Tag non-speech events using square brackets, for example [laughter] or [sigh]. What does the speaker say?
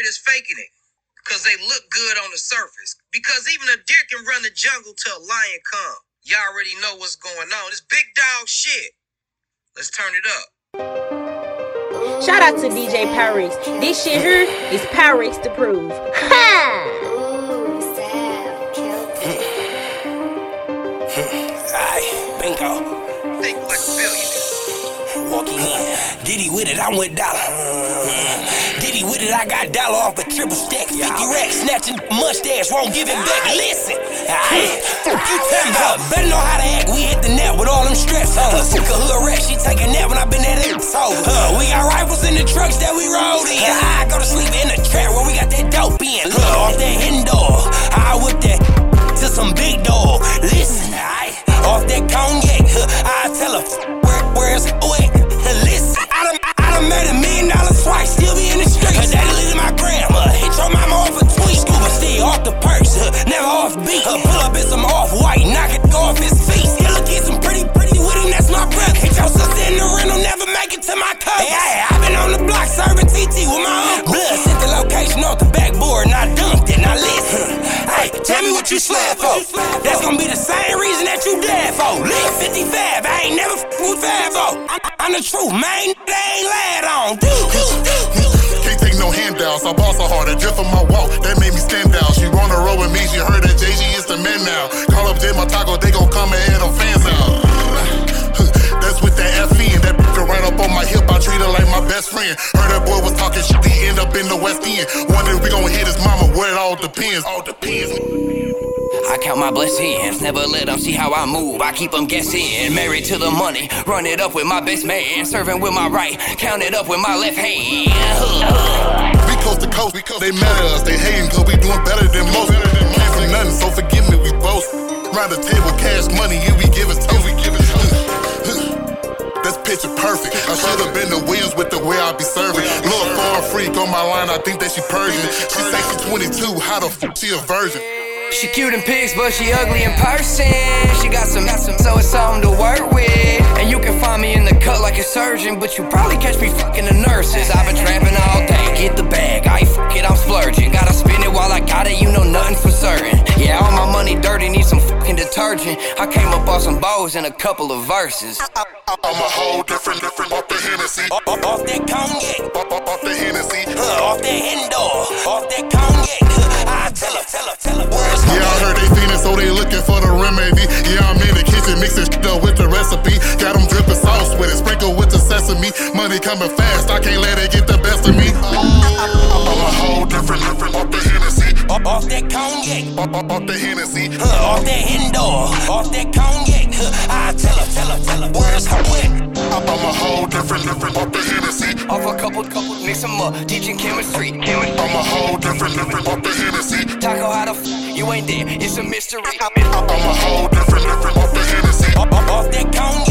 spirit is faking it. Cause they look good on the surface. Because even a deer can run the jungle till a lion come. Y'all already know what's going on. It's big dog shit. Let's turn it up. Shout out to DJ Pyrex. This shit here is Pyrex to prove. Ha! Aye, bingo. Think like a billionaire. Walking in. Diddy with it, I went with Dollar. Diddy with it, I got Dollar off a triple stack. 50 racks, snatching mustache, won't give it back. Listen, aye, you talking about? Better know how to act. We hit the net with all them straps. on. Uh, sick of hood rap, she take a nap when I been at it. So, uh, we got rifles in the trucks that we rode slap for. That's gonna be the same reason that you dead for. Live 55, I ain't never f- with 5 I'm, the truth, man. They ain't lied on. Do, do, do. Can't take no handouts. I boss her harder just for my walk. That made me stand out. She on the road with me. She heard that JG is the man now. Call up J taco, they gon' come and head them fans out. [laughs] That's with that FE and that bitch right up on my hip. I treat her like my best friend. Heard that boy was talking shit. He end up in the West End. Wonder we gon' hit his mama. Where it all depends. All depends. Count my blessings, never let them see how I move. I keep them guessing. Married to the money, run it up with my best man. Serving with my right, count it up with my left hand. We coast to coast, they mad at us, they hating cause we doing better than most. Came from nothing, so forgive me, we both. Round the table, cash money, and we give it That's picture perfect. I should have been the Williams with the way I be serving. Little foreign freak on my line, I think that she Persian. She say she 22, how the f she a virgin? She cute in pics, but she ugly in person. She got some, got some, so it's something to work with. And you can find me in the cut like a surgeon, but you probably catch me fucking the nurses. I've been trapping all day, get the bag. I ain't fuck it, I'm splurging. Gotta spend it while I got it, you know nothing for certain. Yeah, all my money dirty, need some fucking detergent. I came up on some bows and a couple of verses. I'm a whole different, different off the Hennessy. Off, off, off that cognac, Off, off, off the Hennessy. Remedy. Yeah, I'm in the kitchen mixing shit up with the recipe. Got them dripping sauce with it, sprinkle with the sesame. Money coming fast, I can't let it get the best of me. I'm a whole different, different off the Hennessy. Off, off that cognac. Off, off, off the Hennessy. Huh, off that indoor, off that cognac. Huh, I tell her, tell her, tell her where's her wet. I'm a whole different, different off the Hennessy. Off a couple, couple, mix 'em up, teaching chemistry. chemistry. I'm a whole different, different off the Hennessy. Taco, how the f- you ain't there? It's a mystery. I'm a whole different, different off the Hennessy. Off, off, off that cognac,